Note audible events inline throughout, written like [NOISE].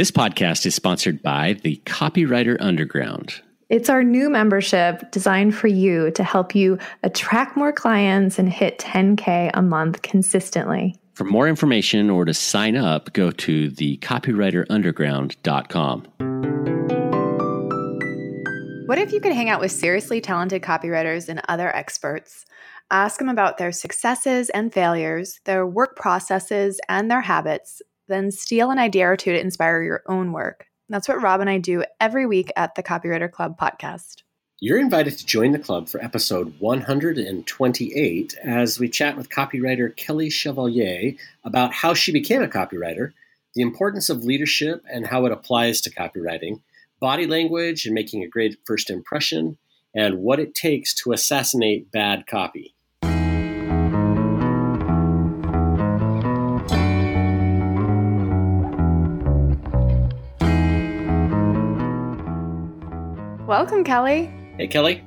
This podcast is sponsored by the Copywriter Underground. It's our new membership designed for you to help you attract more clients and hit 10K a month consistently. For more information or to sign up, go to thecopywriterunderground.com. What if you could hang out with seriously talented copywriters and other experts? Ask them about their successes and failures, their work processes, and their habits then steal an idea or two to inspire your own work. That's what Rob and I do every week at the Copywriter Club podcast. You're invited to join the club for episode 128 as we chat with copywriter Keli Chevalier about how she became a copywriter, the importance of leadership and how it applies to copywriting, body language and making a great first impression, and what it takes to assassinate bad copy. Welcome, Keli. Hey, Keli.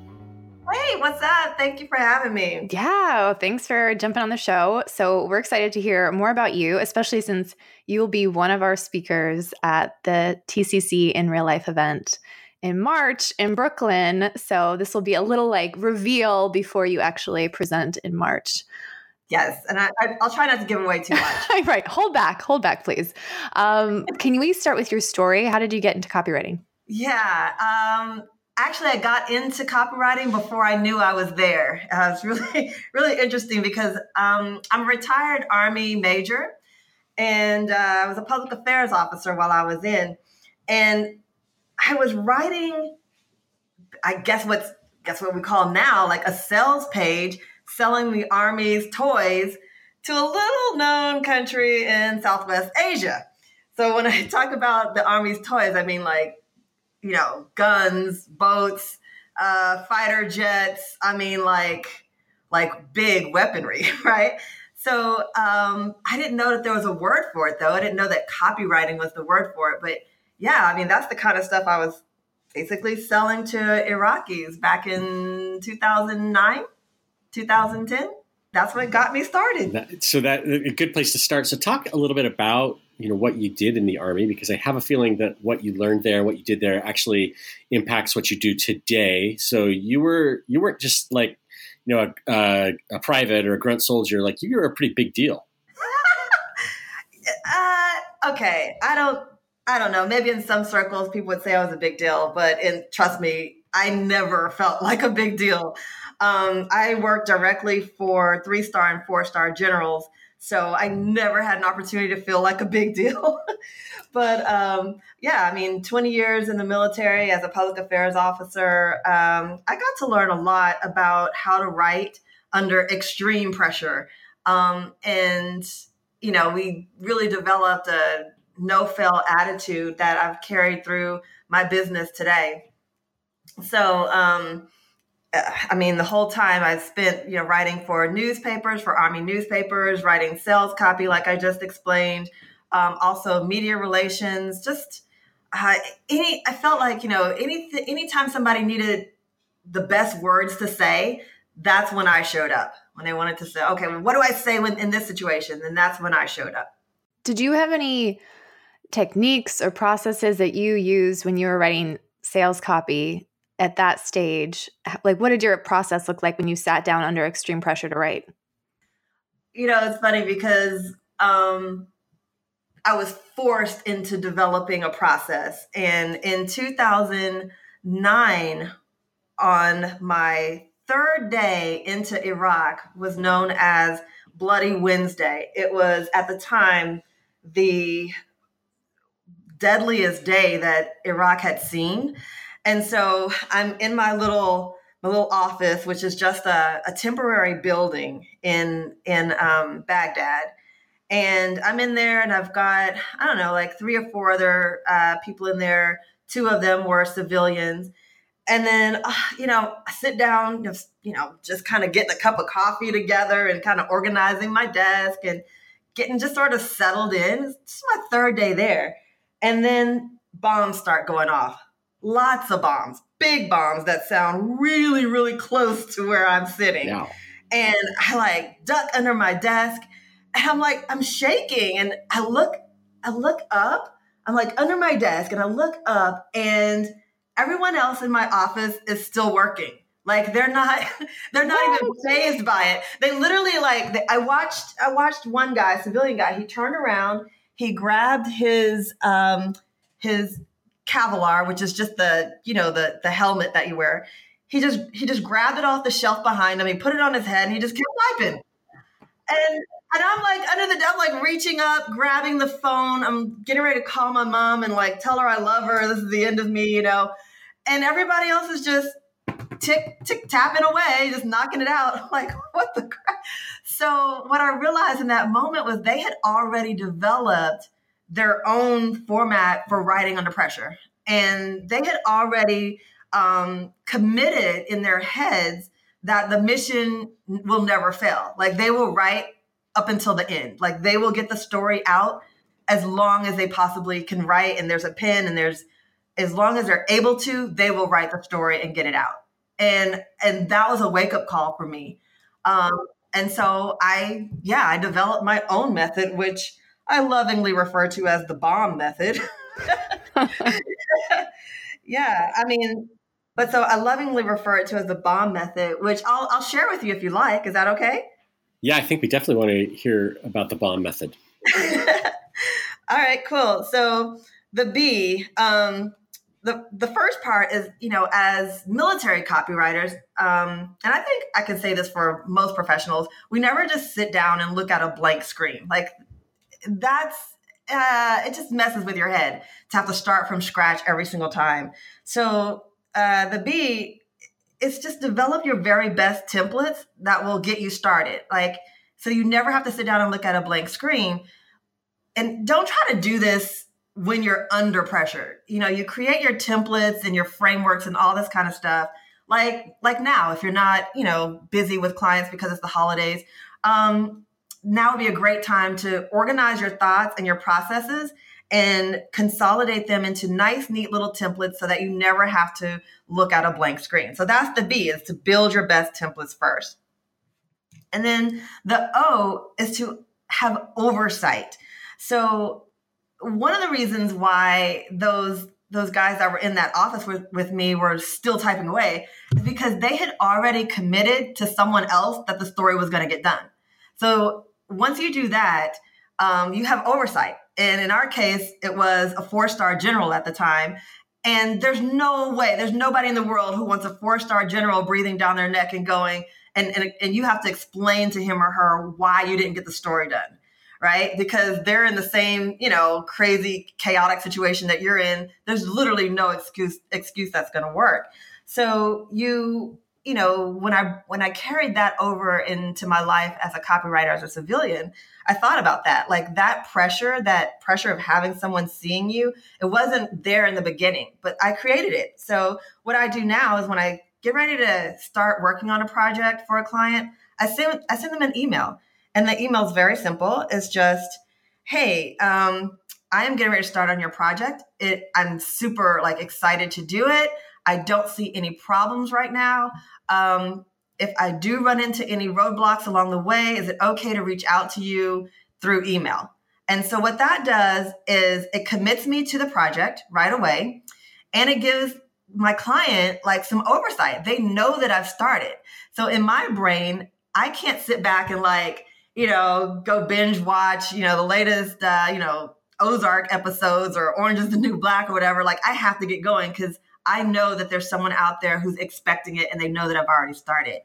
Hey, what's up? Thank you for having me. Yeah, thanks for jumping on the show. So, we're excited to hear more about you, especially since you will be one of our speakers at the TCC in real life event in March in Brooklyn. So, this will be a little like reveal before you actually present in March. Yes, and I, will try not to give away too much. [LAUGHS] right, hold back, hold back, please. Um, can we start with your story? How did you get into copywriting? Yeah, um, actually i got into copywriting before i knew i was there. Uh, it's really [LAUGHS] really interesting because um, i'm a retired army major and uh, i was a public affairs officer while i was in. And i was writing i guess what's guess what we call now like a sales page selling the army's toys to a little known country in southwest asia. So when i [LAUGHS] talk about the army's toys i mean like you know, guns, boats, uh, fighter jets. I mean, like, like big weaponry, [LAUGHS] right? So um, I didn't know that there was a word for it, though. I didn't know that copywriting was the word for it. But yeah, I mean, that's the kind of stuff I was basically selling to Iraqis back in 2009, 2010. That's what got me started. So that a good place to start. So talk a little bit about you know what you did in the army because I have a feeling that what you learned there, what you did there, actually impacts what you do today. So you were you weren't just like you know a, a, a private or a grunt soldier, like you were a pretty big deal. [LAUGHS] uh, okay, I don't I don't know. Maybe in some circles people would say I was a big deal, but in trust me, I never felt [LAUGHS] like a big deal. Um, I worked directly for three star and four star generals so I never had an opportunity to feel like a big deal. [LAUGHS] but um, yeah, I mean, 20 years in the military as a public affairs officer, um, I got to learn a lot about how to write under extreme pressure. Um, and, you know, we really developed a no fail attitude that I've carried through my business today. So, um, I mean, the whole time I spent, you know, writing for newspapers, for Army newspapers, writing sales copy, like I just explained, um, also media relations. Just uh, any, I felt like, you know, any anytime somebody needed the best words to say, that's when I showed up. When they wanted to say, okay, well, what do I say when in this situation? Then that's when I showed up. Did you have any techniques or processes that you used when you were writing sales copy at that stage like what did your process look like when you sat down under extreme pressure to write? You know it's funny because um i was forced into developing a process. And in 2009 on my third day into iraq was known as bloody wednesday. It was at the time the deadliest day that iraq had seen and so I'm in my little my little office, which is just a, a temporary building in in um, Baghdad. And I'm in there, and I've got I don't know, like three or four other uh, people in there. Two of them were civilians, and then uh, you know I sit down, just, you know, just kind of getting a cup of coffee together and kind of organizing my desk and getting just sort of settled in. It's my third day there, and then bombs start going off lots of bombs, big bombs that sound really, really close to where I'm sitting. Yeah. And I like duck under my desk and I'm like, I'm shaking. And I look, I look up I'm like under my desk and I look up and everyone else in my office is still working. Like they're not, [LAUGHS] they're not even fazed by it. They literally like. I watched, I watched one guy, civilian guy. He turned around, he grabbed his, um, his Kevlar, which is just the, you know, the the helmet that you wear. He just he just grabbed it off the shelf behind him. He put it on his head, and he just kept wiping. And and I'm like under the desk, like reaching up, grabbing the phone. I'm getting ready to call my mom and like tell her I love her. This is the end of me, you know. And everybody else is just tick tick tapping away, just knocking it out. [LAUGHS] Like what the crap? So what I realized in that moment was they had already developed their own format for writing under pressure, and they had already um, committed in their heads that the mission will never fail. Like they will write up until the end. Like they will get the story out as long as they possibly can write and there's a pen and there's as long as they're able to, they will write the story and get it out. And and that was a wake up call for me. Um, and so I yeah, I developed my own method which I lovingly refer to as the bomb method. [LAUGHS] yeah, I mean, but so I lovingly refer it to as the bomb method, which I'll, I'll share with you if you like. Is that okay? Yeah, I think we definitely want to hear about the bomb method. [LAUGHS] All right, cool. So the B, um, the the first part is, you know, as military copywriters, um, and I think I can say this for most professionals, we never just sit down and look at a blank screen. Like that's uh, it just messes with your head to have to start from scratch every single time. So uh, the B is just develop your very best templates that will get you started. Like, so you never have to sit down and look at a blank screen. And don't try to do this when you're under pressure. You know, you create your templates and your frameworks and all this kind of stuff. Like, like now, if you're not, you know, busy with clients because it's the holidays, um, now would be a great time to organize your thoughts and your processes and consolidate them into nice, neat little templates so that you never have to look at a blank screen. So that's the B is to build your best templates first. And then the O is to have oversight. So one of the reasons why those those guys that were in that office with, with me were still typing away is because they had already committed to someone else that the story was going to get done. So once you do that, um, you have oversight. And in our case, it was a four star general at the time. And there's no way, there's nobody in the world who wants a four star general breathing down their neck and going, and, and, and you have to explain to him or her why you didn't get the story done, right? Because they're in the same, you know, crazy, chaotic situation that you're in. There's literally no excuse excuse that's going to work. So you you know when i when i carried that over into my life as a copywriter as a civilian i thought about that. Like that pressure that pressure of having someone seeing you it wasn't there in the beginning but i created it. So what i do now is when i get ready to start working on a project for a client i send i send them an email. And the email is very simple. It's just hey um, i am getting ready to start on your project. It i'm super like excited to do it I don't see any problems right now. Um, if I do run into any roadblocks along the way, is it okay to reach out to you through email? And so, what that does is it commits me to the project right away and it gives my client like some oversight. They know that I've started. So, in my brain, I can't sit back and like, you know, go binge watch, you know, the latest, uh, you know, Ozark episodes or Orange is the New Black or whatever. Like, I have to get going because I know that there's someone out there who's expecting it and they know that I've already started.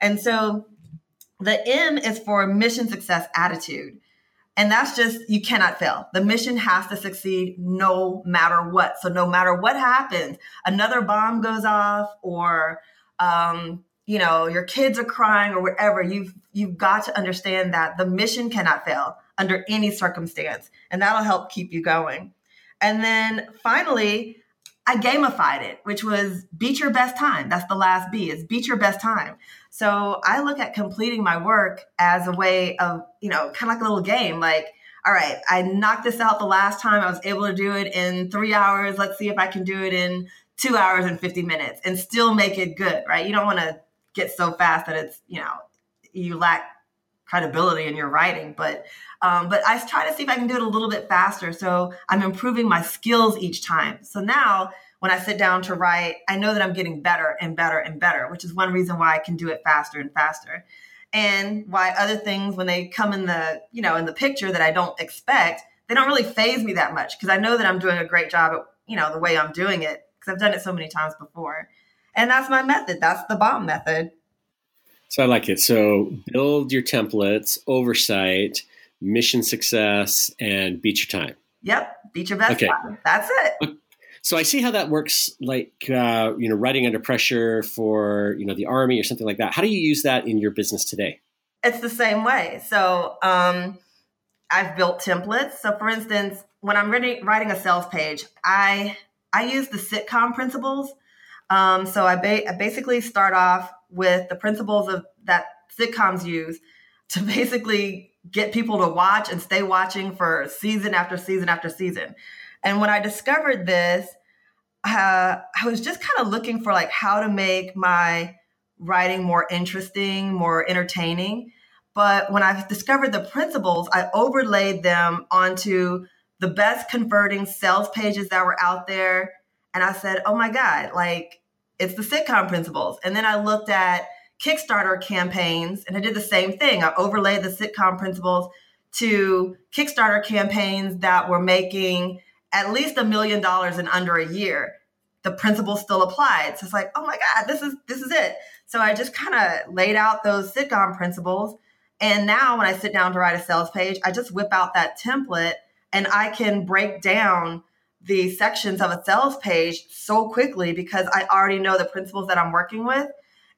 And so the M is for mission success attitude. And that's just, you cannot fail. The mission has to succeed no matter what. So, no matter what happens, another bomb goes off, or, um, you know, your kids are crying, or whatever, you've, you've got to understand that the mission cannot fail under any circumstance. And that'll help keep you going. And then finally, I gamified it, which was beat your best time. That's the last B is beat your best time. So I look at completing my work as a way of, you know, kind of like a little game. Like, all right, I knocked this out the last time. I was able to do it in three hours. Let's see if I can do it in two hours and 50 minutes and still make it good, right? You don't want to get so fast that it's, you know, you lack credibility in your writing. But um, but I try to see if I can do it a little bit faster. So I'm improving my skills each time. So now when I sit down to write, I know that I'm getting better and better and better, which is one reason why I can do it faster and faster. And why other things, when they come in the, you know, in the picture that I don't expect, they don't really faze me that much because I know that I'm doing a great job at, you know, the way I'm doing it because I've done it so many times before. And that's my method. That's the bomb method. So I like it. So build your templates, oversight, mission success, and beat your time. Yep, beat your best okay. time. That's it. So I see how that works, like uh, you know, writing under pressure for you know the army or something like that. How do you use that in your business today? It's the same way. So um, I've built templates. So for instance, when I'm writing, writing a sales page, I I use the sitcom principles. Um, so I, ba- I basically start off with the principles of that sitcoms use to [LAUGHS] basically get people to watch and stay watching for season after season after season. And when I discovered this, uh, I was just kind of looking for like how to make my writing more interesting, more entertaining. But when I discovered the principles, I overlaid them onto the best converting sales pages that were out there. And I said, oh my God, like it's the sitcom principles. And then I looked at Kickstarter campaigns and I did the same thing. I overlaid the sitcom principles to Kickstarter campaigns that were making at least a million dollars in under a year. The principles still applied. So it's like, oh my God, this is this is it. So I just kind of laid out those sitcom principles. And now when I sit down to write a sales page, I just whip out that template and I can break down the sections of a sales page so quickly because I already know the principles that I'm working with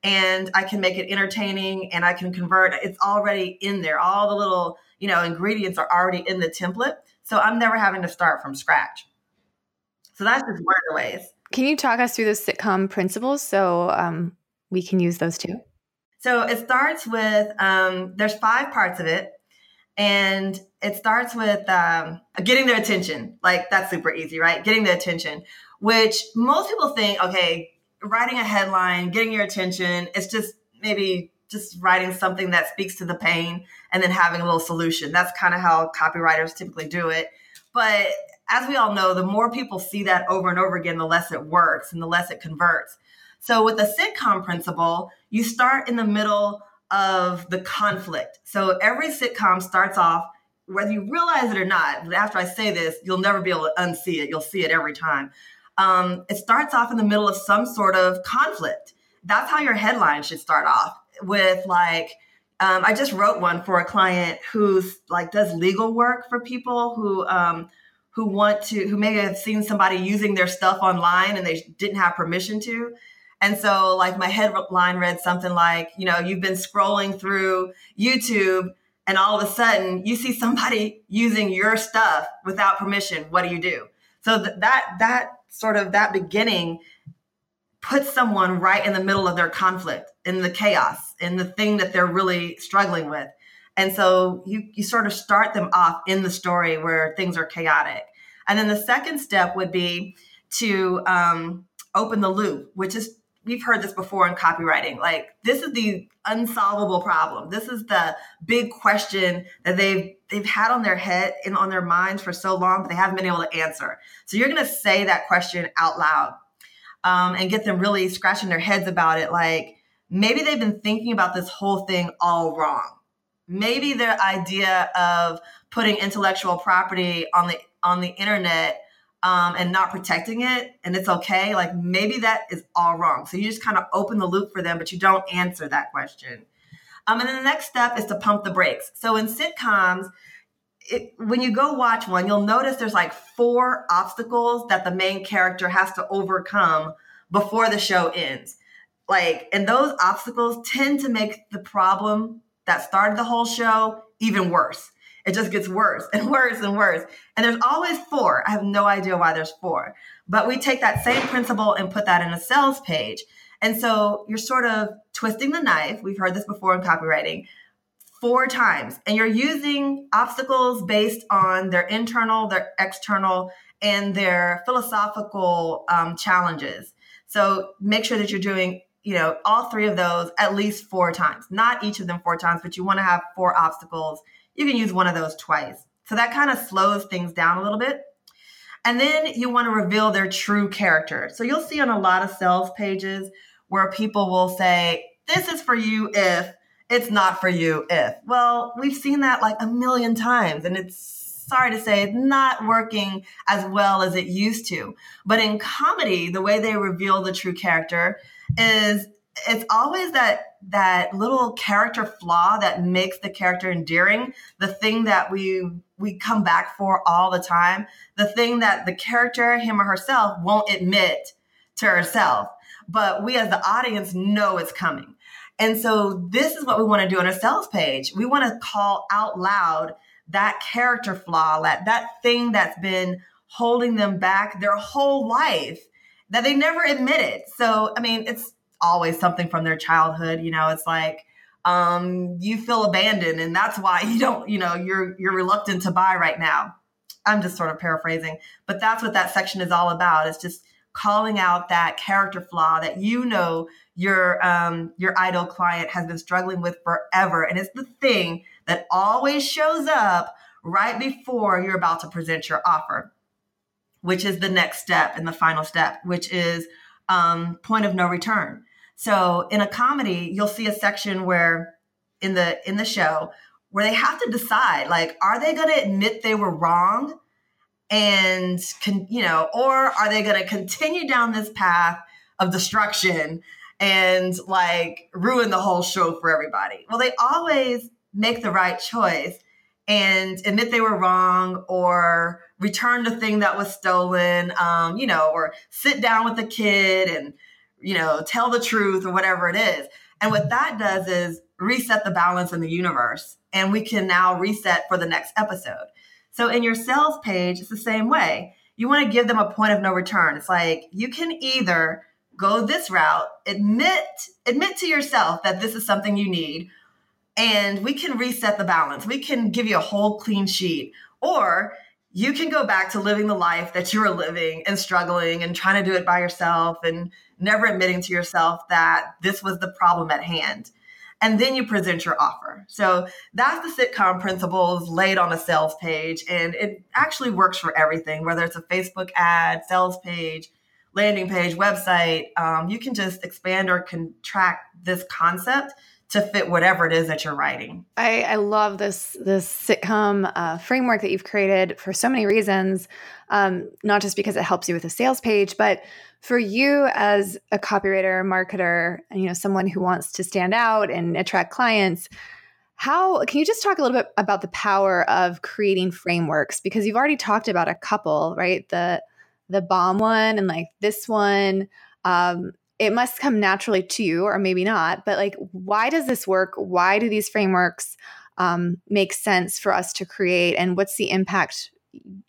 and I can make it entertaining and I can convert. It's already in there. All the little you know ingredients are already in the template. So I'm never having to start from scratch. So that's just one of the ways. Can you talk us through those sitcom principles so um, we can use those too? So it starts with um, there's five parts of it. And it starts with um, getting their attention. Like that's super easy, right? Getting the attention, which most people think, okay, writing a headline, getting your attention, it's just maybe just writing something that speaks to the pain and then having a little solution. That's kind of how copywriters typically do it. But as we all know, the more people see that over and over again, the less it works and the less it converts. So with the sitcom principle, you start in the middle of the conflict. So every sitcom starts off, whether you realize it or not, after I say this, you'll never be able to unsee it. You'll see it every time. Um, it starts off in the middle of some sort of conflict. That's how your headline should start off with like, um, I just wrote one for a client who's like does legal work for people who um, who want to who may have seen somebody using their stuff online and they didn't have permission to and so, like, my headline read something like, you know, you've been scrolling through YouTube and all of a sudden you see somebody [LAUGHS] using your stuff without permission. What do you do? So th- that, that sort of that beginning puts someone right in the middle of their conflict, in the chaos, in the thing that they're really struggling with. And so you, you sort of start them off in the story where things are chaotic. And then the second step would be to um, open the loop, which is we've heard this before in copywriting. Like this is the unsolvable problem. This is the big question that they've they've had on their head and on their minds for so long, but they haven't been able to answer. So you're going to say that question out loud um, and get them really scratching their heads about it. Like maybe they've been thinking about this whole thing all wrong. Maybe their idea of putting intellectual property on the on the internet um, and not protecting it and it's okay like maybe that is all wrong. So you just kind of open the loop for them but you don't answer that question. Um, and then the next step is to pump the brakes. So in sitcoms it, when you go watch one you'll notice there's like four obstacles that the main character has to overcome before the show ends. Like and those obstacles tend to make the problem that started the whole show even worse it just gets worse and worse and worse. And there's always four. I have no idea why there's four. But we take that same principle and put that in a sales page. And so you're sort of twisting the knife. We've heard this before in copywriting four times. And you're using obstacles based on their internal, their external, and their philosophical um, challenges. So make sure that you're doing you know, all three of those at least four times. Not each of them four times, but you want to have four obstacles. You can use one of those twice. So that kind of slows things down a little bit. And then you want to reveal their true character. So you'll see on a lot of sales pages where people will say, This is for you if it's not for you if. Well, we've seen that like a million times, and it's sorry to say, it's not working as well as it used to. But in comedy, the way they reveal the true character is it's always that that little character flaw that makes the character endearing the thing that we we come back for all the time the thing that the character him or herself won't admit to herself. But we as the audience know it's coming. And so this is what we want to do on a sales page. We want to call out loud that character flaw that that thing that's been holding them back their whole life that they never admitted. So i mean it's always something from their childhood. You know, it's like um, you feel abandoned, and that's why [LAUGHS] you don't. You know, you're you're reluctant to buy right now. I'm just sort of paraphrasing, but that's what that section is all about. It's just calling out that character flaw that you know your um, your idol client has been struggling with forever, and it's the thing that always shows up right before you're about to present your offer, which is the next step and the final step, which is um, point of no return. So in a comedy, you'll see a section where in the in the show where they have to decide like are they going to admit they were wrong and con, you know or are they going to continue down this path of destruction and like ruin the whole show for everybody. Well, they always make the right choice and admit they were wrong or return the thing that was stolen, um, you know, or sit down with the kid and you know, tell the truth or whatever it is. And what that does is reset the balance in the universe. And we can now reset for the next episode. So in your sales page, it's the same way. You want to give them a point of no return. It's like you can either go this route, admit admit to yourself that this is something you need, and we can reset the balance. We can give you a whole clean sheet. Or you can go back to living the life that you were living and struggling and trying to do it by yourself and never admitting to yourself that this was the problem at hand. And then you present your offer. So that's the sitcom principles laid on a sales page. And it actually works for everything, whether it's a Facebook ad, sales page, landing page, website. Um, you can just expand or contract this concept to fit whatever it is that you're writing. I, I love this this sitcom uh, framework that you've created for so many reasons. Um, not just because it helps you with a sales page, but for you as a copywriter, marketer, you know someone who wants to stand out and attract clients. How can you just talk a little bit about the power of creating frameworks? Because you've already talked about a couple, right? The the bomb one and like this one. Um, it must come naturally to you or maybe not but like why does this work why do these frameworks um, make sense for us to create and what's the impact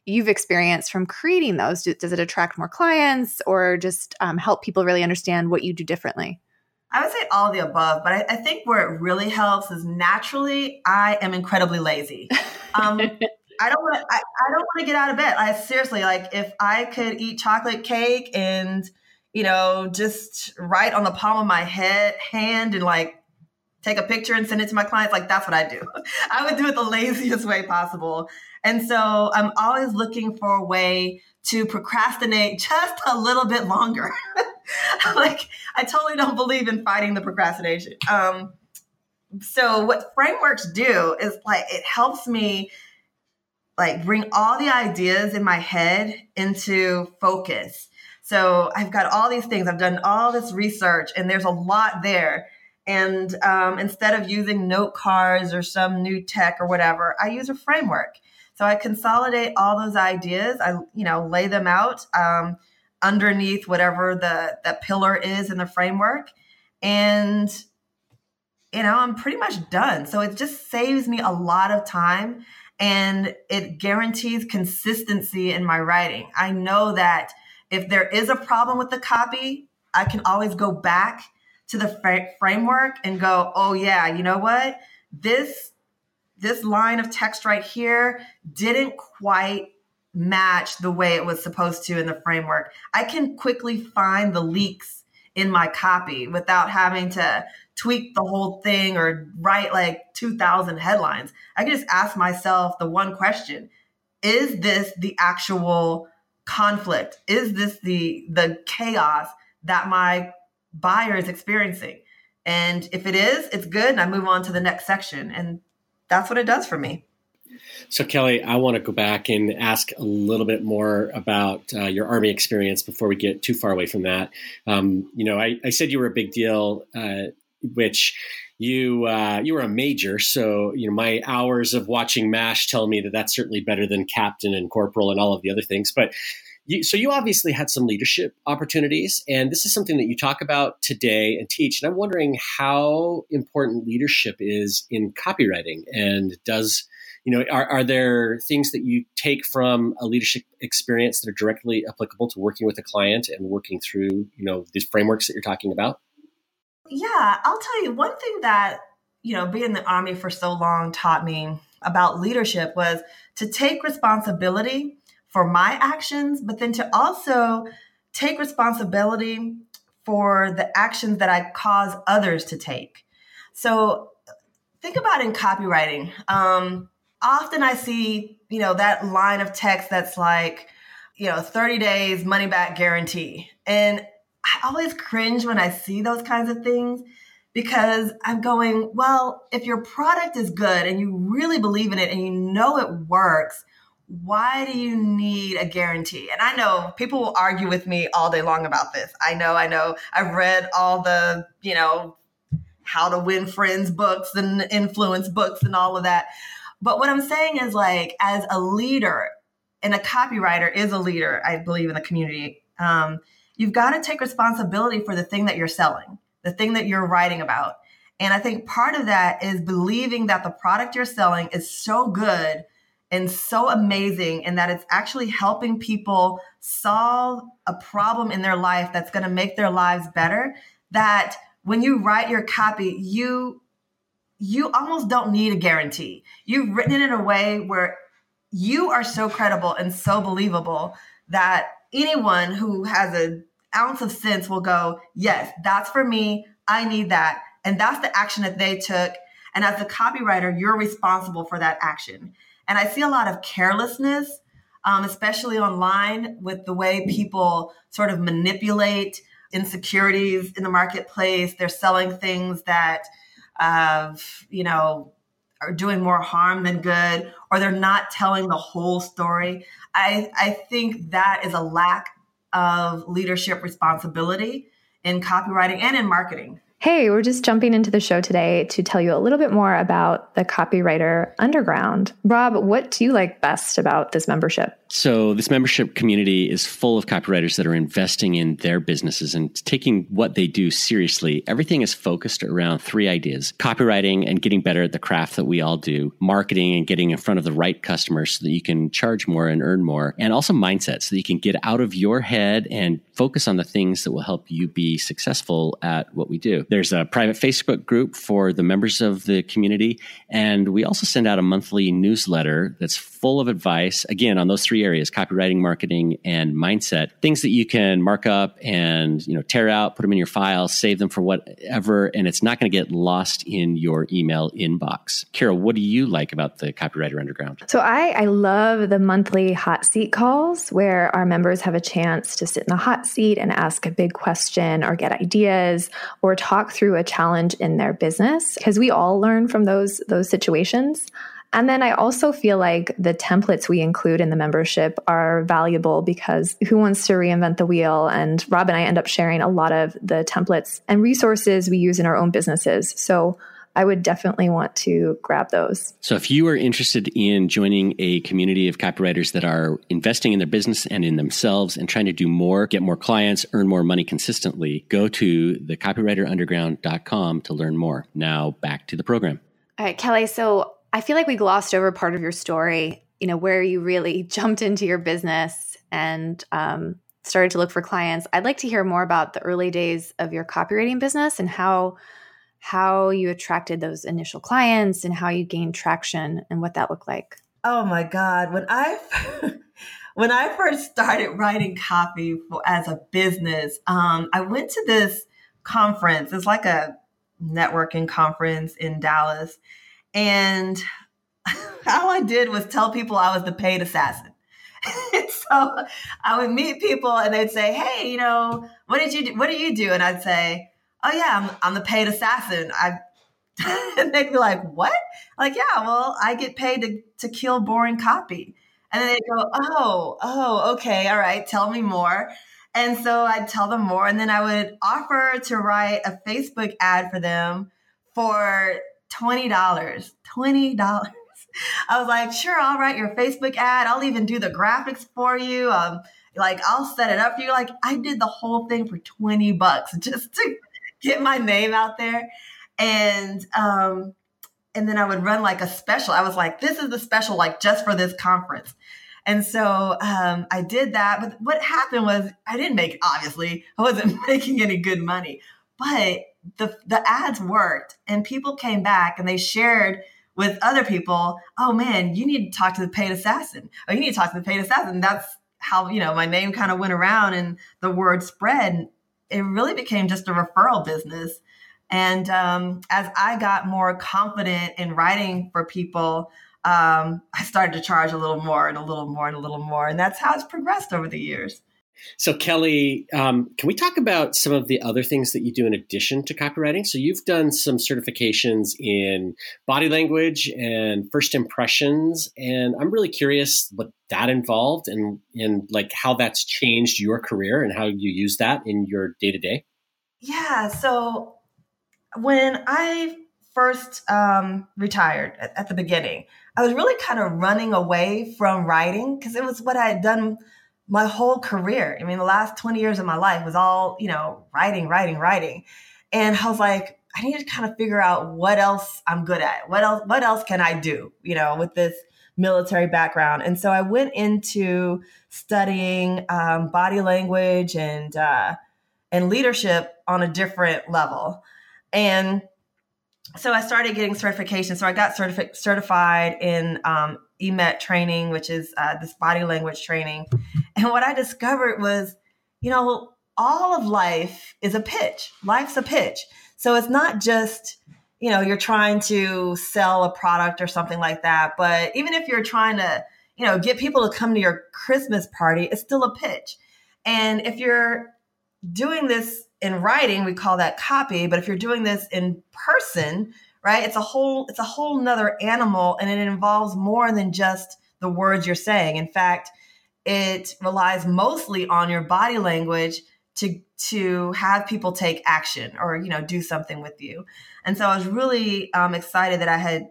you've experienced from creating those does it attract more clients or just um, help people really understand what you do differently I would say all the above, but I, I, think where it really helps is naturally I am incredibly lazy. Um, [LAUGHS] I don't want to. I, I, don't want to get out of bed. I seriously like if I could eat chocolate cake and you know, just write on the palm of my head hand and like take a picture and send it to my clients. Like that's what I do. [LAUGHS] I would do it the laziest way possible. And so I'm always looking for a way to procrastinate just a little bit longer. [LAUGHS] like I totally don't believe in fighting the procrastination. Um, so what frameworks do is like it helps me like bring all the ideas in my head into focus so I've got all these things. I've done all this research, and there's a lot there. And um, instead of using note cards or some new tech or whatever, I use a framework. So I consolidate all those ideas. I you know lay them out um, underneath whatever the that pillar is in the framework, and you know I'm pretty much done. So it just saves me a lot of time, and it guarantees consistency in my writing. I know that if there is a problem with the copy, I can always go back to the fr- framework and go, "Oh yeah, you know what? This this line of text right here didn't quite match the way it was supposed to in the framework." I can quickly find the leaks in my copy without having to tweak the whole thing or write like 2000 headlines. I can just ask myself the one question, is this the actual conflict? Is this the the chaos that my buyer is experiencing? And if it is, it's good and I move on to the next section and that's what it does for me. So, Keli, I want to go back and ask a little bit more about uh, your Army experience before we get too far away from that. Um, you know, I, I, said you were a big deal, uh, which you uh, you were a major. So, you know, my hours of watching MASH tell me that that's certainly better than captain and corporal and all of the other things. But you, so you obviously had some leadership opportunities, and this is something that you talk about today and teach. And I'm wondering how important leadership is in copywriting, and does you know are, are there things that you take from a leadership experience that are directly applicable to working with a client and working through you know these frameworks that you're talking about? Yeah, I'll tell you one thing that you know being in the army for so long taught me about leadership was to take responsibility for my actions, but then to also take responsibility for the actions that I cause others to take. So think about in copywriting. Um, often I see, you know, that line of text that's like, you know, 30 days money back guarantee. And I always cringe when I see those kinds of things because I'm going, well, if your product is good and you really believe in it and you know it works, why do you need a guarantee? And I know people will argue with me all day long about this. I know, I know. I've read all the, you know, how to win friends books and influence books and all of that. But what I'm saying is like as a leader and a copywriter is a leader, I believe in the community. Um, you've got to take responsibility for the thing that you're selling, the thing that you're writing about. And I think part of that is believing that the product you're selling is so good and so amazing and that it's actually helping people solve a problem in their life that's going to make their lives better that when you write your copy you you almost don't need a guarantee you've written it in a way where you are so credible and so believable that anyone who has an ounce of sense will go yes that's for me. I need that. And that's the action that they took. And as a copywriter you're responsible for that action. And I see a lot of carelessness, um, especially online, with the way people sort of manipulate insecurities in the marketplace. They're selling things that, uh, you know, are doing more harm than good, or they're not telling the whole story. I, I think that is a lack of leadership responsibility in copywriting and in marketing. Hey, we're just jumping into the show today to tell you a little bit more about the Copywriter Underground. Rob, what do you like best about this membership? So, this membership community is full of copywriters that are investing in their businesses and taking what they do seriously. Everything is focused around three ideas copywriting and getting better at the craft that we all do, marketing and getting in front of the right customers so that you can charge more and earn more, and also mindset so that you can get out of your head and focus on the things that will help you be successful at what we do. There's a private Facebook group for the members of the community, and we also send out a monthly newsletter that's full of advice, again, on those three areas copywriting marketing and mindset things that you can mark up and you know tear out put them in your file save them for whatever and it's not going to get lost in your email inbox. Carol what do you like about the copywriter underground? So i i love the monthly hot seat calls where our members have a chance to sit in the hot seat and ask a big question or get ideas or talk through a challenge in their business because we all learn from those those situations and then I also feel like the templates we include in the membership are valuable because who wants to reinvent the wheel? And Rob and I end up sharing a lot of the templates and resources we use in our own businesses. So I would definitely want to grab those. So, if you are interested in joining a community of copywriters that are investing in their business and in themselves and trying to do more, get more clients, earn more money consistently, go to thecopywriterunderground.com to learn more. Now, back to the program. All right, Keli. So, I feel like we glossed over part of your story, you know, where you really [LAUGHS] jumped into your business and um, started to look for clients. I'd like to hear more about the early days of your copywriting business and how how you attracted those initial clients and how you gained traction and what that looked like. Oh my God. When I [LAUGHS] when I first started writing copy for, as a business, um, I went to this conference. It's like a networking conference in Dallas. And [LAUGHS] all I did was tell people I was the paid assassin. [LAUGHS] so I would meet people and they'd say, Hey, you know, what did you do? What do you do? And I'd say, Oh yeah, I'm, I'm the paid assassin. I, [LAUGHS] and they'd be like, what? Like, yeah, well, I get paid to, to kill boring copy. And then they'd go, oh, oh, okay, all right, tell me more. And so I'd tell them more. And then I would offer to write a Facebook ad for them for $20. $20. [LAUGHS] I was like, sure, I'll write your Facebook ad. I'll even do the graphics for you. Um, like, I'll set it up for you. Like, I did the whole thing for 20 bucks [LAUGHS] just to get my name out there. And, um, and then I would run like a special. I was like, this is the special, like just for this conference. And so um, I did that. But what happened was I didn't make, obviously, I wasn't [LAUGHS] making any good money, but the, the ads worked and people came back and they shared with other people, oh man, you need to talk to the paid assassin. Oh, you need to talk to the paid assassin. That's how, you know, my name kind of went around and the word spread. It really became just a referral business. And um, as I got more confident in writing for people, um, I started to charge a little more and a little more and a little more. And that's how it's progressed over the years. So, Keli, um, can we talk about some of the other things that you do in addition to copywriting? So, you've done some certifications in body language and first impressions, and I'm really curious what that involved and and like how that's changed your career and how you use that in your day to day. Yeah. So, when I first um, retired at, at the beginning, I was really kind of running away from writing because it was what I had done my whole career. I mean, the last 20 years of my life was all, you know, writing, writing, writing. And I was like, I need to kind of figure out what else I'm good at. What else what else can I do, you know, with this military background. And so I went into studying um, body language and uh, and leadership on a different level. And so I started getting certification. So I got certifi- certified in um, EMET training, which is uh, this body language training. And what I discovered was, you know, all of life is a pitch. Life's a pitch. So it's not just, you know, you're trying to sell a product or something like that. But even if you're trying to, you know, get people to come to your Christmas party, it's still a pitch. And if you're doing this in writing, we call that copy. But if you're doing this in person, right, it's a whole it's a whole nother animal, and it involves more than just the words you're saying. In fact, it relies mostly on your body language to to have people take action or you know do something with you. And so I was really um, excited that I had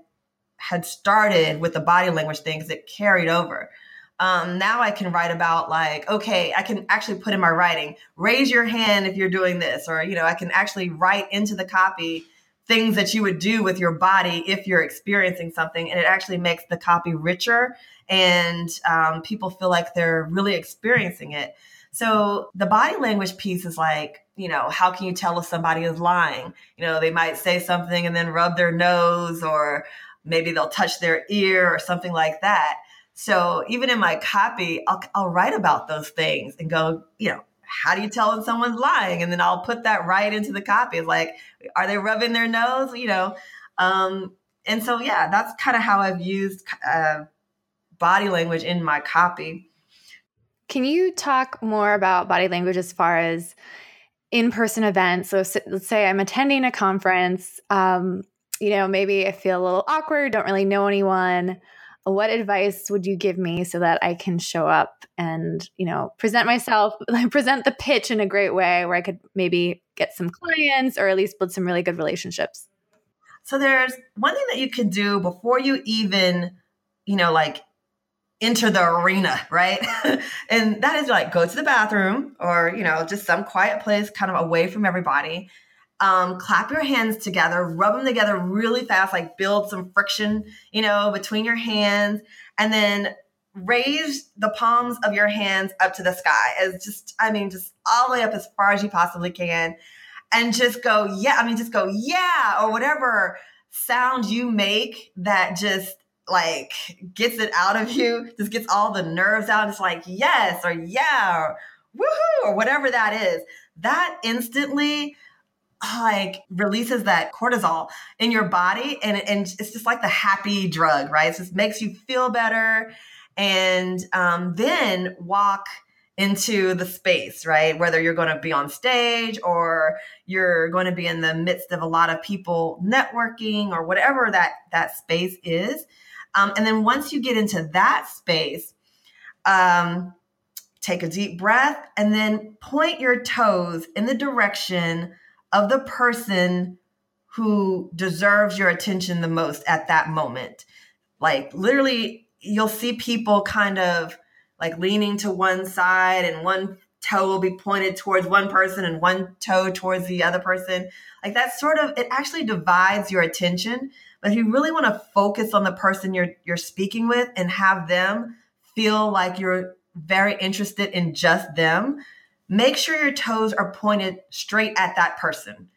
had started with the body language thing because it carried over um, now I can write about like, okay, I can actually put in my writing, raise your hand if you're doing this, or, you know, I can actually write into the copy things that you would do with your body if you're experiencing something. And it actually makes the copy richer and um, people feel like they're really experiencing it. So the body language piece is like, you know, how can you tell if somebody is lying? You know, they might say something and then rub their nose or maybe they'll touch their ear or something like that. So even in my copy, I'll, I'll write about those things and go, you know, how do you tell when someone's lying? And then I'll put that right into the copy. It's like, are they rubbing their nose? You know, um, and so yeah, that's kind of how I've used uh, body language in my copy. Can you talk more about body language as far as in-person events? So let's say I'm attending a conference. Um, you know, maybe I feel a little awkward, don't really know anyone what advice would you give me so that I can show up and, you know, present myself, [LAUGHS] present the pitch in a great way where I could maybe get some clients or at least build some really good relationships? So there's one thing that you can do before you even, you know, like enter the arena, right? [LAUGHS] and that is like go to the bathroom or, you know, just some quiet place kind of away from everybody um, clap your hands together, rub them together really fast, like build some friction, you know, between your hands, and then raise the palms of your hands up to the sky as just, I mean, just all the way up as far as you possibly can. And just go, yeah, I mean, just go, yeah, or whatever sound you make that just like gets it out of you, just gets all the nerves out. It's like, yes, or yeah, or woohoo, or whatever that is. That instantly like releases that cortisol in your body and, and it's just like the happy drug right it just makes you feel better and um, then walk into the space right whether you're going to be on stage or you're going to be in the midst of a lot of people networking or whatever that that space is um, and then once you get into that space um, take a deep breath and then point your toes in the direction of the person who deserves your attention the most at that moment. Like literally, you'll see people kind of like leaning to one side and one toe will be pointed towards one person and one toe towards the other person. Like that sort of it actually divides your attention. But if you really want to focus on the person you're you're speaking with and have them feel like you're very interested in just them, make sure your toes are pointed straight at that person.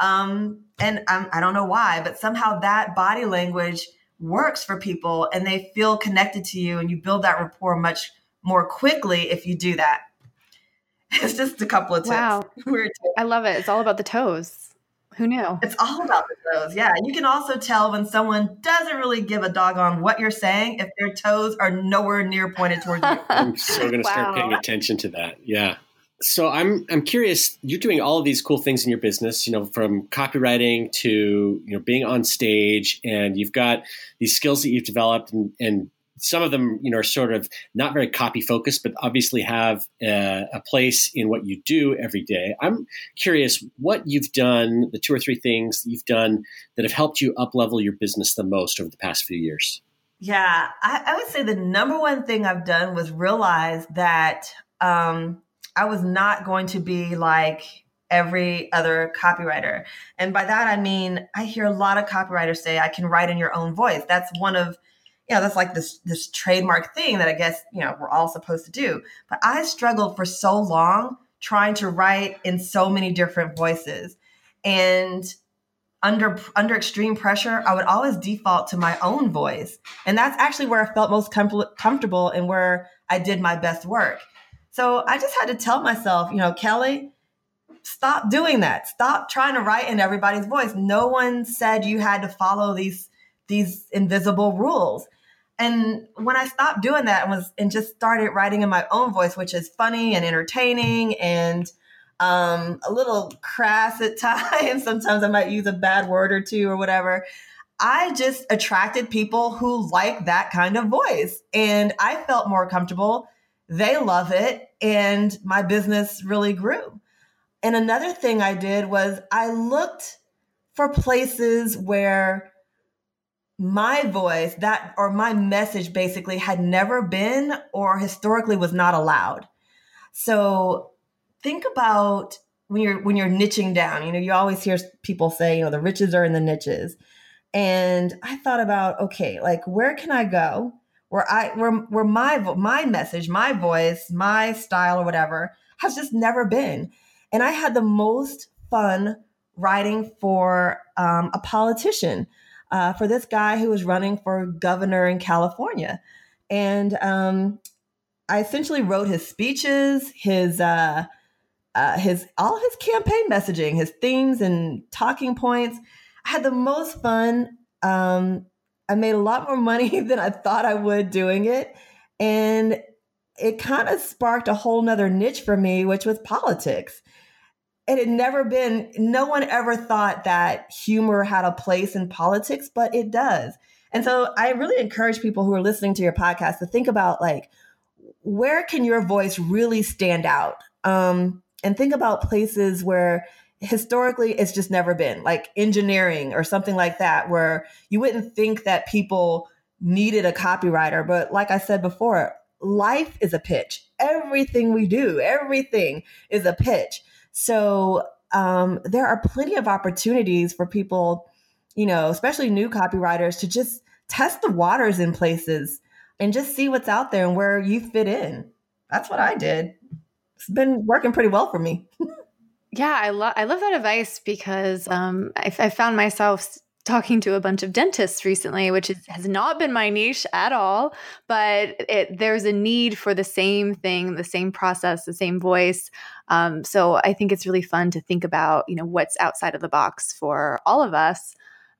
Um, and I'm, I don't know why, but somehow that body language works for people and they feel connected to you and you build that rapport much more quickly if you do that. [LAUGHS] It's just a couple of tips. Wow. [LAUGHS] I love it. It's all about the toes. Who knew? It's all about the toes. Yeah. You can also tell when someone doesn't really give a dog on what you're saying if their toes are nowhere near pointed towards you. [LAUGHS] I'm so going to wow. start paying attention to that. Yeah so I'm I'm curious. You're doing all of these cool things in your business, you know, from copywriting to you know being on stage, and you've got these skills that you've developed, and, and some of them, you know, are sort of not very copy focused, but obviously have a, a place in what you do every day. I'm curious what you've done, the two or three things you've done that have helped you up level your business the most over the past few years. Yeah, I, I would say the number one thing I've done was realize that. Um, I was not going to be like every other copywriter. And by that, I mean, I hear a lot of copywriters say, I can write in your own voice. That's one of, you know, that's like this, this trademark thing that I guess, you know, we're all supposed to do. But I struggled for so long trying to write in so many different voices. And under under extreme pressure, I would always default to my own voice. And that's actually where I felt most com- comfortable and where I did my best work. So I just had to tell myself, you know, Keli, stop doing that. Stop trying to write in everybody's voice. No one said you had to follow these these invisible rules. And when I stopped doing that and was and just started writing in my own voice, which is funny and entertaining and um, a little crass at [LAUGHS] times. Sometimes I might use a bad word or two or whatever. I just attracted people who like that kind of voice. And I felt more comfortable they love it. And my business really grew. And another thing I did was I looked for places where my voice, that or my message basically had never been or historically was not allowed. So think about when you're when you're niching down, you know, you always hear people say, you know, the riches are in the niches. And I thought about, okay, like where can I go where I where where my my message, my voice, my style or whatever has just never been. And I had the most fun writing for um, a politician, uh, for this guy who was running for governor in California, and um, I essentially wrote his speeches, his uh, uh, his all his campaign messaging, his themes and talking points. I had the most fun um, I made a lot more money [LAUGHS] than I thought I would doing it. And it kind of sparked a whole nother niche for me, which was politics. It had never been, no one ever thought that humor had a place in politics, but it does. And so I really encourage people who are listening to your podcast to think about like, where can your voice really stand out? Um, and think about places where historically it's just never been like engineering or something like that where you wouldn't think that people needed a copywriter but like i said before life is a pitch everything we do everything is a pitch so um, there are plenty of opportunities for people you know especially new copywriters to just test the waters in places and just see what's out there and where you fit in. That's what i did. It's been working pretty well for me. [LAUGHS] Yeah, I love I love that advice because um, I, I found myself talking to a bunch of dentists recently, which is, has not been my niche at all, but it, there's a need for the same thing, the same process, the same voice. Um, so I think it's really fun to think about, you know, what's outside of the box for all of us.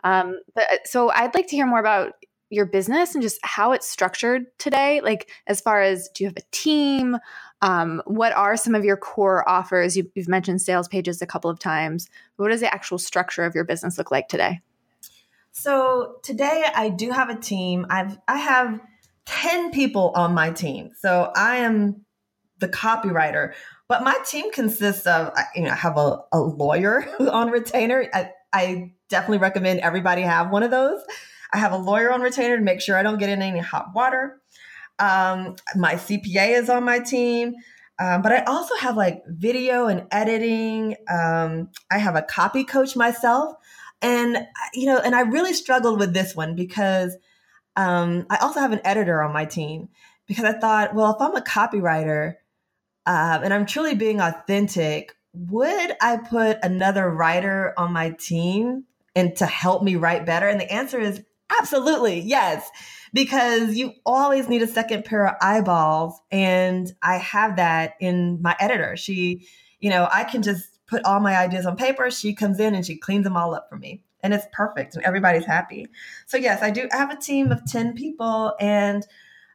Um, but uh, so I'd like to hear more about your business and just how it's structured today. Like, as far as do you have a team? Um, what are some of your core offers? You, you've mentioned sales pages a couple of times. What does the actual structure of your business look like today? So today I do have a team. I've I have 10 people on my team. So I am the copywriter, but my team consists of you know, I have a, a lawyer [LAUGHS] on retainer. I, I definitely recommend everybody have one of those. I have a lawyer on retainer to make sure I don't get in any hot water. Um, my CPA is on my team. Um, but I also have like video and editing. Um, I have a copy coach myself. And, you know, and I really struggled with this one because um, I also have an editor on my team because I thought, well, if I'm a copywriter uh, and I'm truly being authentic, would I put another writer on my team and to help me write better? And the answer is absolutely yes, because you always need a second pair of eyeballs. And I have that in my editor. She, you know, I can just put all my ideas on paper. She comes in and she cleans them all up for me. And it's perfect and everybody's happy. So, yes, I do have a team of 10 people and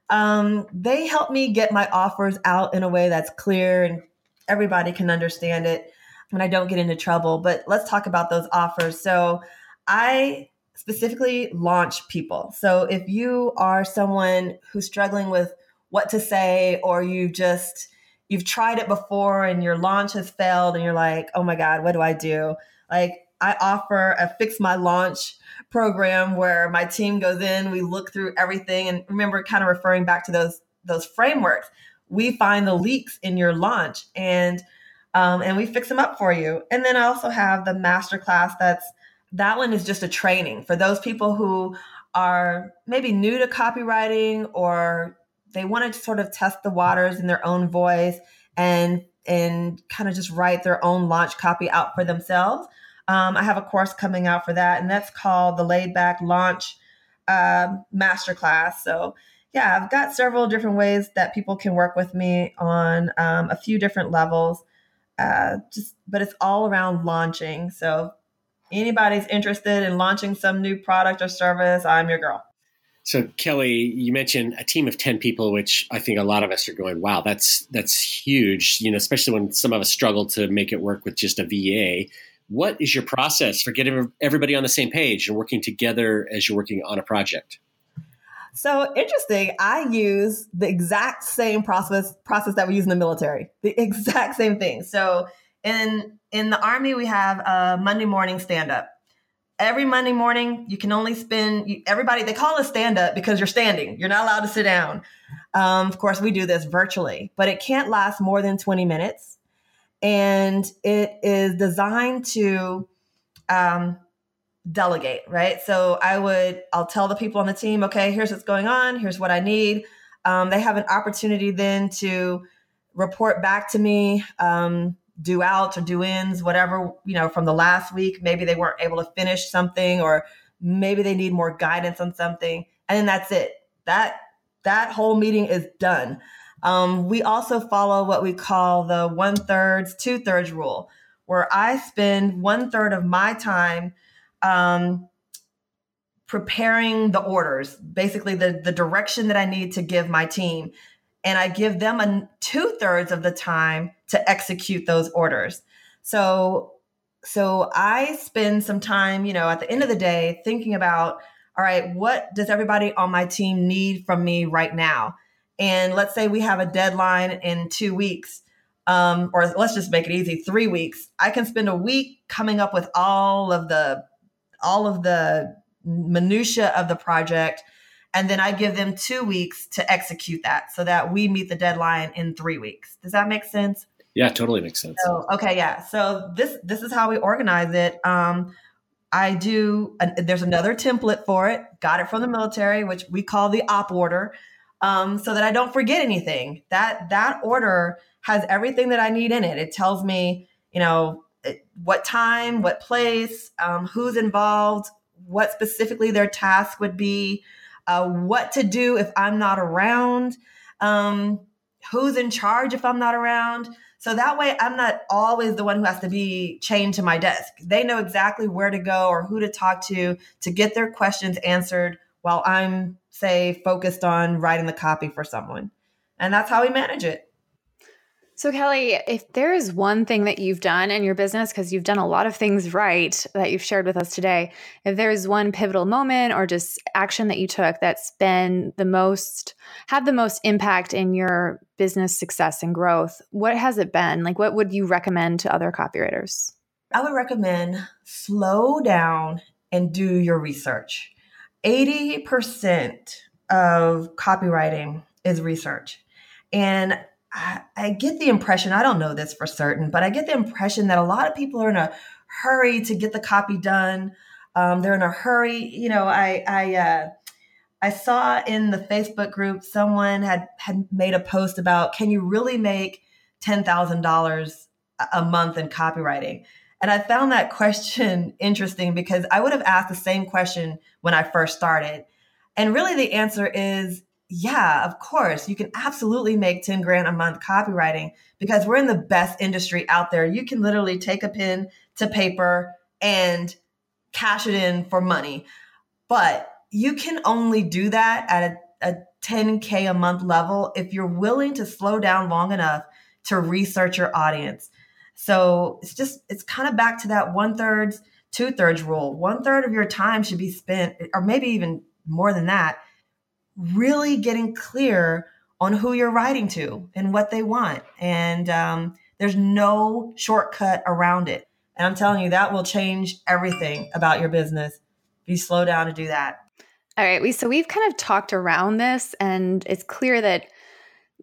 um, they help me get my offers out in a way that's clear and everybody can understand it and I don't get into trouble. But let's talk about those offers. So, I specifically launch people. So, if you are someone who's struggling with what to say or you just you've tried it before and your launch has failed and you're like, oh my God, what do I do? Like, I offer a fix my launch program where my team goes in, we look through everything and remember kind of referring back to those those frameworks. We find the leaks in your launch and um, and we fix them up for you. And then I also have the masterclass that's that one is just a training for those people who are maybe new to copywriting or they want to sort of test the waters in their own voice and and kind of just write their own launch copy out for themselves. Um, I have a course coming out for that, and that's called the Laid Back Launch uh, Masterclass. So yeah, I've got several different ways that people can work with me on um, a few different levels. Uh, just, but it's all around launching. So anybody's interested in launching some new product or service, I'm your girl. So Keli, you mentioned a team of 10 people, which I think a lot of us are going, wow, that's that's huge, you know, especially when some of us struggle to make it work with just a VA. What is your process for getting everybody on the same page and working together as you're working on a project? So interesting. I use the exact same process process that we use in the military. The exact same thing. So in in the army, we have a Monday morning stand up every Monday morning, you can only spend everybody, they call it stand up because you're standing. You're not allowed to sit down. Um, of course, we do this virtually, but it can't last more than 20 minutes. And it is designed to um, delegate, right? So I would, I'll tell the people on the team, okay, here's what's going on, here's what I need. Um, they have an opportunity then to report back to me. Um, do outs or do ins, whatever, you know, from the last week. Maybe they weren't able to finish something or maybe they need more guidance on something. And then that's it. That that whole meeting is done. Um, we also follow what we call the one thirds, two thirds rule, where I spend one third of my time um, preparing the orders, basically the, the direction that I need to give my team and I give them a two thirds of the time to execute those orders. So, so I spend some time, you know, at the end of the day thinking about, all right, what does everybody on my team need from me right now? And let's say we have a deadline in two weeks, um, or let's just make it easy, three weeks. I can spend a week coming up with all of the all of the minutia of the project and then I give them two weeks to execute that so that we meet the deadline in three weeks. Does that make sense? Yeah, totally makes sense. So, okay, yeah. So this this is how we organize it. Um, I do. Uh, there's another template for it. Got it from the military, which we call the op order, um, so that I don't forget anything. That that order has everything that I need in it. It tells me, you know, what time, what place, um, who's involved, what specifically their task would be, uh, what to do if I'm not around, um, who's in charge if I'm not around. So that way, I'm not always the one who has to be chained to my desk. They know exactly where to go or who to talk to to get their questions answered while I'm, say, focused on writing the copy for someone. And that's how we manage it. So, Keli, if there is one thing that you've done in your business, because you've done a lot of things right that you've shared with us today, if there is one pivotal moment or just action that you took that's been the most, had the most impact in your business success and growth, what has it been? Like, what would you recommend to other copywriters? I would recommend slow down and do your research. 80% of copywriting is research. And I, get the impression, I don't know this for certain, but I get the impression that a lot of people are in a hurry to get the copy done. Um, they're in a hurry. You know, I, I, uh, I saw in the Facebook group someone had had made a post about can you really make ten thousand dollars a month in copywriting? And I found that [LAUGHS] question interesting because I would have asked the same question when I first started. And really the answer is yeah, of course, you can absolutely make 10 grand a month copywriting because we're in the best industry out there. You can literally take a pen to paper and cash it in for money. But you can only do that at a, a 10K a month level if you're willing to slow down long enough to research your audience. So it's just, it's kind of back to that one thirds, two thirds rule. One third of your time should be spent, or maybe even more than that, really getting clear on who you're writing to and what they want. And um, there's no shortcut around it. And I'm telling you, that will change everything about your business if you slow down to do that. All right. We so we've kind of talked around this, and it's clear that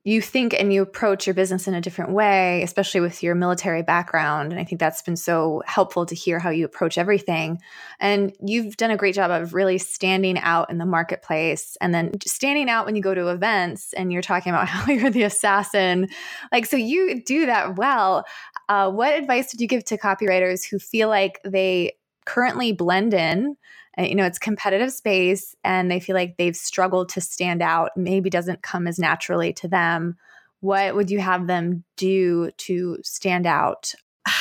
you think and you approach your business in a different way, especially with your military background. And I think that's been so helpful to hear how you approach everything. And you've done a great job of really standing out in the marketplace and then standing out when you go to events and you're talking about [LAUGHS] how you're the assassin. Like, so you do that well. Uh, what advice would you give to copywriters who feel like they currently blend in? You know it's competitive space and they feel like they've struggled to stand out maybe doesn't come as naturally to them. What would you have them do to stand out?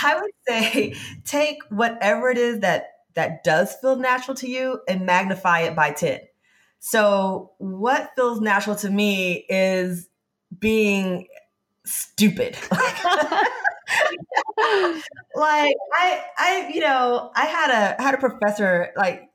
I would say [LAUGHS] take whatever it is that that does feel natural to you and magnify it by 10 so what feels natural to me is being stupid. [LAUGHS] [LAUGHS] Like I I you know I had a had a professor like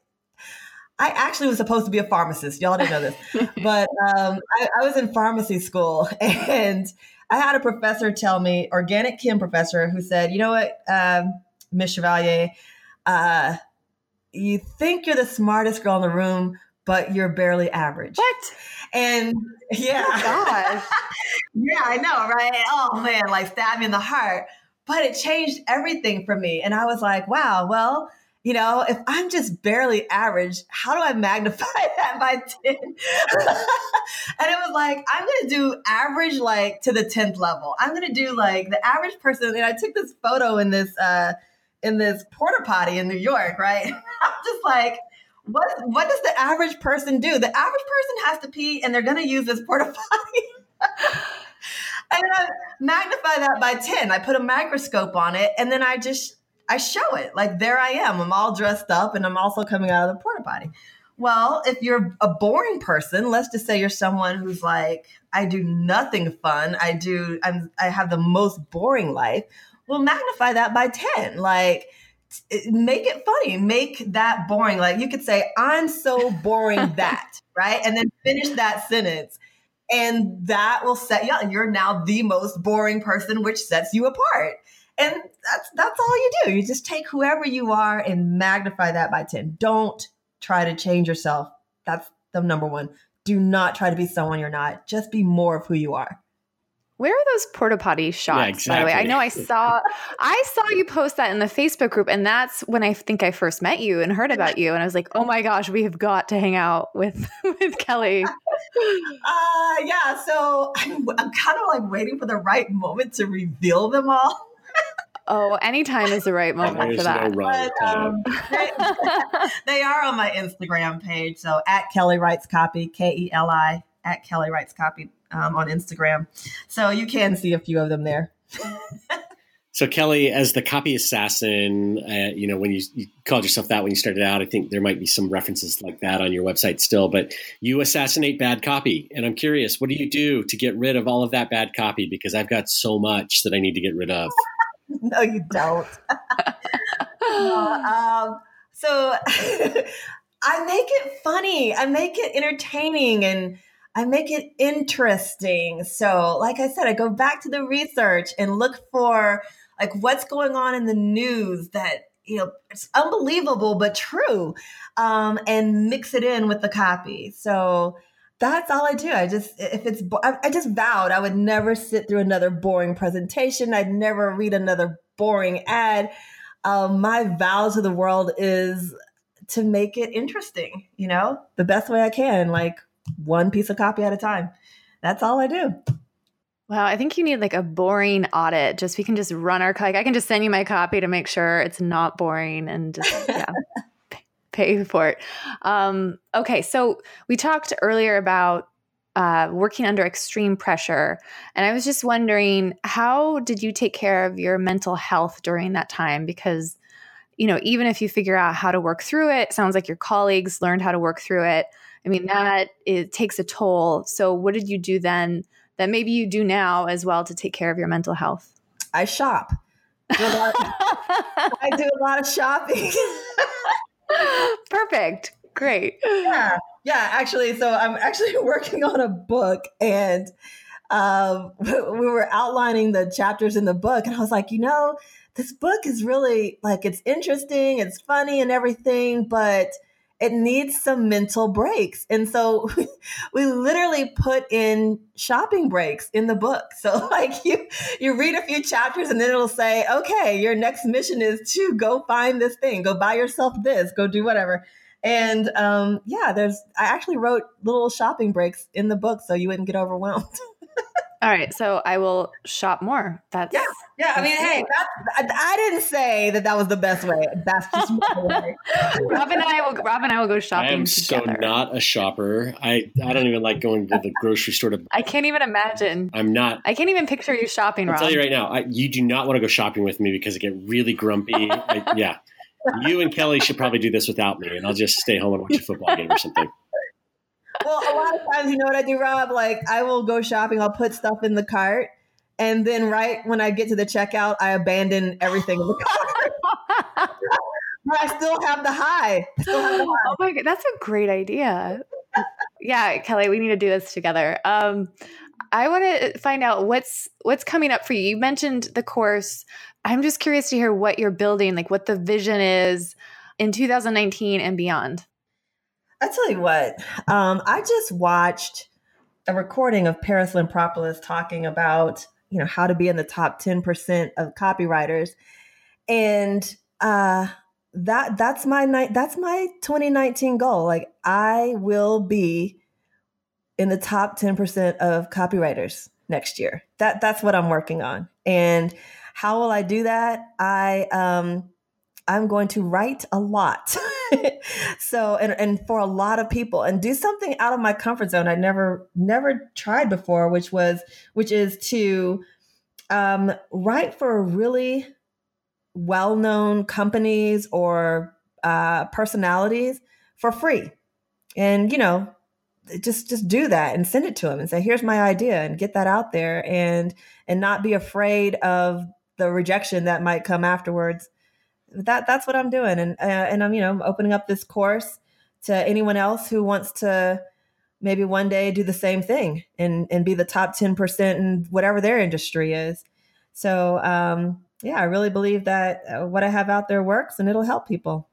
I actually was supposed to be a pharmacist. Y'all didn't know this, [LAUGHS] but um, I, I, was in pharmacy school, [LAUGHS] and I had a professor tell me, organic chem professor, who said, "You know what, um, Miss Chevalier, uh, you think you're the smartest girl in the room, but you're barely average." What? And yeah, oh, [LAUGHS] yeah, I know, right? Oh man, like stab me in the heart. But it changed everything for me, and I was like, "Wow, well." You know, if I'm just barely average, how do I magnify [LAUGHS] that by 10? [LAUGHS] and it was like, I'm going to do average like to the 10th level. I'm going to do like the average person. And I took this photo in this, uh, in this porta potty in New York, right? [LAUGHS] I'm just like, what, what does the average person do? The average person has to pee and they're going to use this porta potty. and I magnify that by 10. I put a microscope on it and then I just I show it. Like there I am. I'm all dressed up and I'm also coming out of the porta potty. Well, if you're a boring person, let's just say you're someone who's like, I do nothing fun. I do I'm I have the most boring life. Well, magnify that by 10. Like make it funny. Make that boring. Like you could say, I'm so boring [LAUGHS] that, right? And then finish that sentence. And that will set you up. You're now the most boring person, which sets you apart. And that's that's all you do. You just take whoever you are and magnify that by 10. Don't try to change yourself. That's the number one. Do not try to be someone you're not. Just be more of who you are. Where are those porta potty shots? Yeah, exactly. By the way, I know I [LAUGHS] saw I saw you post that in the Facebook group, and that's when I think I first met you and heard about you, and I was like, oh my gosh, we have got to hang out with [LAUGHS] with Keli. [LAUGHS] Uh, yeah. So I'm, I'm kind of like waiting for the right moment to reveal them all. Oh, anytime is the right moment for that. No wrong But, um, they, [LAUGHS] they are on my Instagram page. So at Keli Writes Copy, K E L I, at Keli Writes Copy um, on Instagram. So you can see a few of them there. So Keli, as the copy assassin, uh, you know when you, you, called yourself that when you started out, I think there might be some references like that on your website still. But you assassinate bad copy, and I'm curious, what do you do to get rid of all of that bad copy? Because I've got so much that I need to get rid of. [LAUGHS] no, you don't. [LAUGHS] um, so [LAUGHS] I make it funny. I make it entertaining and I make it interesting. So, like I said, I go back to the research and look for like what's going on in the news that you know it's unbelievable but true, um, and mix it in with the copy. So that's all I do. I just if it's I just vowed I would never sit through another boring presentation. I'd never read another boring ad. Um, my vow to the world is to make it interesting. You know, the best way I can, like one piece of copy at a time. That's all I do. Wow, I think you need like a boring audit. Just we can just run our like I can just send you my copy to make sure it's not boring and just yeah. [LAUGHS] pay for it. Um, okay, so we talked earlier about uh, working under extreme pressure, and I was just wondering, how did you take care of your mental health during that time? Because you know, even if you figure out how to work through it, sounds like your colleagues learned how to work through it. I mean, that it takes a toll. So, what did you do then that maybe you do now as well to take care of your mental health? I shop. [LAUGHS] I do a lot of shopping. [LAUGHS] [LAUGHS] Perfect. Great. Yeah. Yeah. Actually, so I'm actually [LAUGHS] working on a book and um, [LAUGHS] we were outlining the chapters in the book. And I was like, you know, this book is really like, it's interesting, it's funny and everything, but it needs some mental breaks. And so [LAUGHS] we literally put in shopping breaks in the book. So [LAUGHS] like you you read a few chapters and then it'll say, "Okay, your next mission is to go find this thing, go buy yourself this, go do whatever." And um, yeah, there's I actually wrote little shopping breaks in the book so you wouldn't get overwhelmed. [LAUGHS] All right, so I will shop more. That's yeah, yeah. I mean, hey, I, I, didn't say that that was the best way. That's just [LAUGHS] way. Rob and I will. Rob and I will go shopping. I am together. so not a shopper. I I don't even like going to the grocery store to. I can't even imagine. I'm not. I can't even picture you shopping. I'll Rob. tell you right now, I, you do not want to go shopping with me because I get really grumpy. [LAUGHS] I, yeah, you and Keli should probably do this without me, and I'll just stay home and watch a football game or something well, a lot of times, you know what I do, Rob? Like, I will go shopping, I'll put stuff in the cart, and then right when I get to the checkout, I abandon everything in the cart. [LAUGHS] but I still have the high. Have the high. Oh my god, that's a great idea. yeah, Keli, we need to do this together. Um, I want to find out what's what's coming up for you. You mentioned the course. I'm just curious to hear what you're building, like what the vision is in 2019 and beyond. I tell you what, um, I just watched a recording of Parris Lampropoulos talking about you know how to be in the top ten percent of copywriters, and uh, that that's my night that's my 2019 goal. Like I will be in the top ten percent of copywriters next year. That that's what I'm working on, and how will I do that? I um, I'm going to write a lot. [LAUGHS] so and and for a lot of people and do something out of my comfort zone I never never tried before which was which is to um, write for really well-known companies or uh, personalities for free and you know just just do that and send it to them and say here's my idea and get that out there and and not be afraid of the rejection that might come afterwards that that's what I'm doing, and uh, and I'm you know opening up this course to anyone else who wants to maybe one day do the same thing and and be the top ten percent in whatever their industry is. So um, yeah, I really believe that uh, what I have out there works, and it'll help people.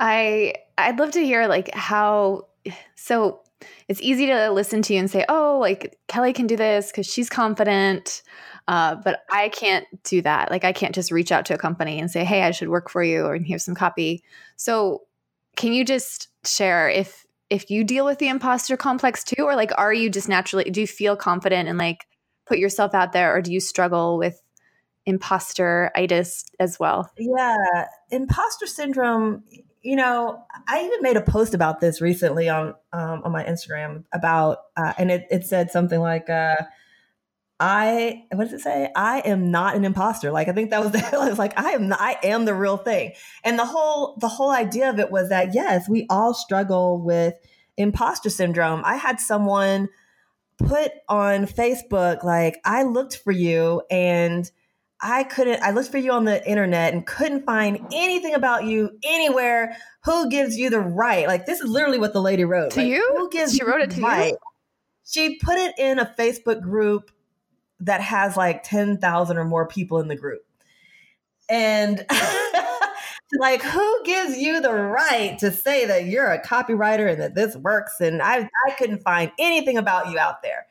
I I'd love to hear like how so it's easy to listen to you and say, oh, like Keli can do this because she's confident. Uh, but I can't do that. Like I can't just reach out to a company and say, "Hey, I should work for you," or here's some copy. So, can you just share if if you deal with the imposter complex too, or like are you just naturally? Do you feel confident and like put yourself out there, or do you struggle with imposter-itis as well. Yeah, imposter syndrome. You know, I even made a post about this recently on um, on my Instagram about, uh, and it, it said something like, uh, "I what does it say? I am not an imposter." Like I think that was [LAUGHS] the I was like, "I am not, I am the real thing." And the whole the whole idea of it was that yes, we all struggle with imposter syndrome. I had someone put on Facebook, like, I looked for you and I couldn't, I looked for you on the internet and couldn't find anything about you anywhere. Who gives you the right? Like, this is literally what the lady wrote. To like, you? Who gives she wrote it to right? you? She put it in a Facebook group that has like 10,000 or more people in the group. And [LAUGHS] like who gives you the right to say that you're a copywriter and that this works? And i i couldn't find anything about you out there.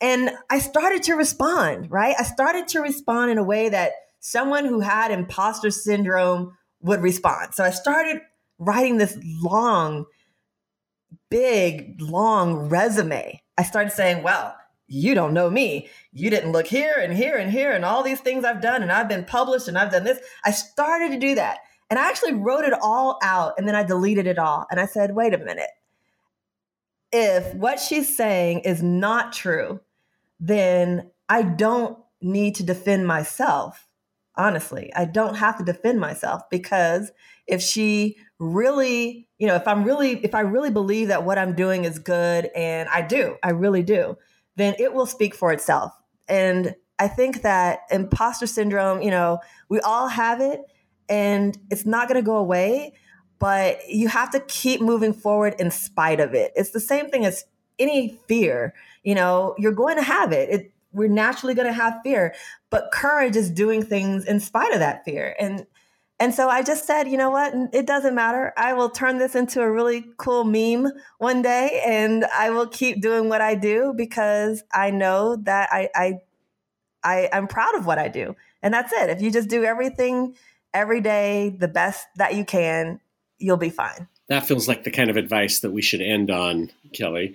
And i started to respond right? I started to respond in a way that someone who had imposter syndrome would respond. So i started writing this long big long resume. I started saying well you don't know me. You didn't look here and here and here and all these things I've done and I've been published and I've done this. I started to do that. And I actually wrote it all out and then I deleted it all. And I said, wait a minute. If what she's saying is not true, then I don't need to defend myself. Honestly, I don't have to defend myself because if she really, you know, if I'm really, if I really believe that what I'm doing is good and I do, I really do, then it will speak for itself. And I think that imposter syndrome, you know, we all have it and it's not going to go away, but you have to keep moving forward in spite of it. It's the same thing as any fear. You know, you're going to have it. it we're naturally going to have fear, but courage is doing things in spite of that fear. And and so I just said, you know what? It doesn't matter. I will turn this into a really cool meme one day and I will keep doing what I do because I know that I I, I I'm proud of what I do. And that's it. If you just do everything every day the best that you can, you'll be fine. That feels like the kind of advice that we should end on, Keli.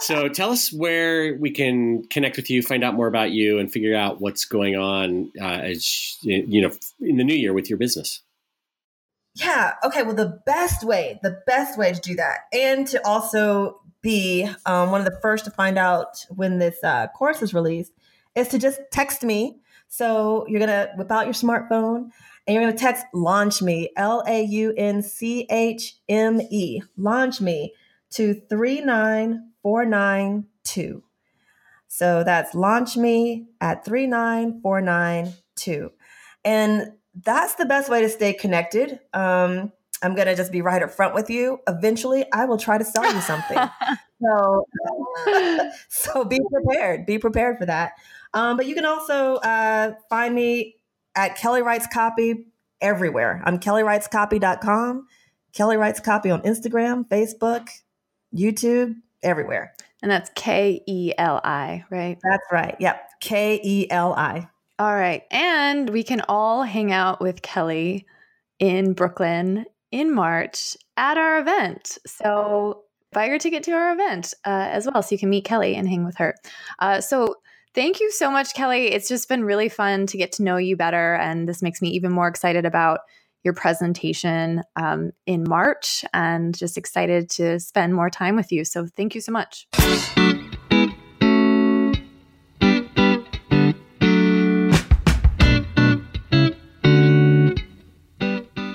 So tell us where we can connect with you, find out more about you, and figure out what's going on uh, as you know in the new year with your business. Yeah. Okay. Well, the best way, the best way to do that, and to also be um, one of the first to find out when this uh, course is released, is to just text me so you're to whip out your smartphone and you're to text launch me, L A U N C H M E, launch me to 39492. So that's launch me at 39492. And that's the best way to stay connected. Um, I'm going to just be right up front with you. Eventually, I will try to sell you something. [LAUGHS] so, [LAUGHS] so be prepared. Be prepared for that. Um, but you can also uh, find me at Keli Writes Copy everywhere. I'm keliwritescopy.com, Keli Writes Copy on Instagram, Facebook, YouTube, everywhere. And that's K E L I, right? That's right. Yep. K E L I. All right. And we can all hang out with Keli in Brooklyn in March at our event. So buy your ticket to our event uh, as well so you can meet Keli and hang with her. Uh, so Thank you so much, Keli. It's just been really fun to get to know you better. And this makes me even more excited about your presentation um, in March and just excited to spend more time with you. So thank you so much.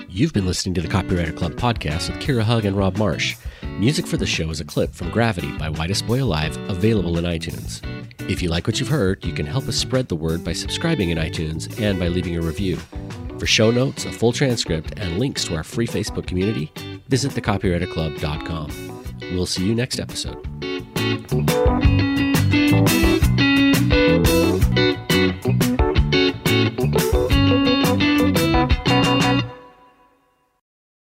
You've been listening to the Copywriter Club podcast with Kira Hug and Rob Marsh. Music for the show is a clip from Gravity by Whitest Boy Alive, available in iTunes. If you like what you've heard, you can help us spread the word by subscribing in iTunes and by leaving a review. For show notes, a full transcript, and links to our free Facebook community, visit thecopywriterclub.com. We'll see you next episode.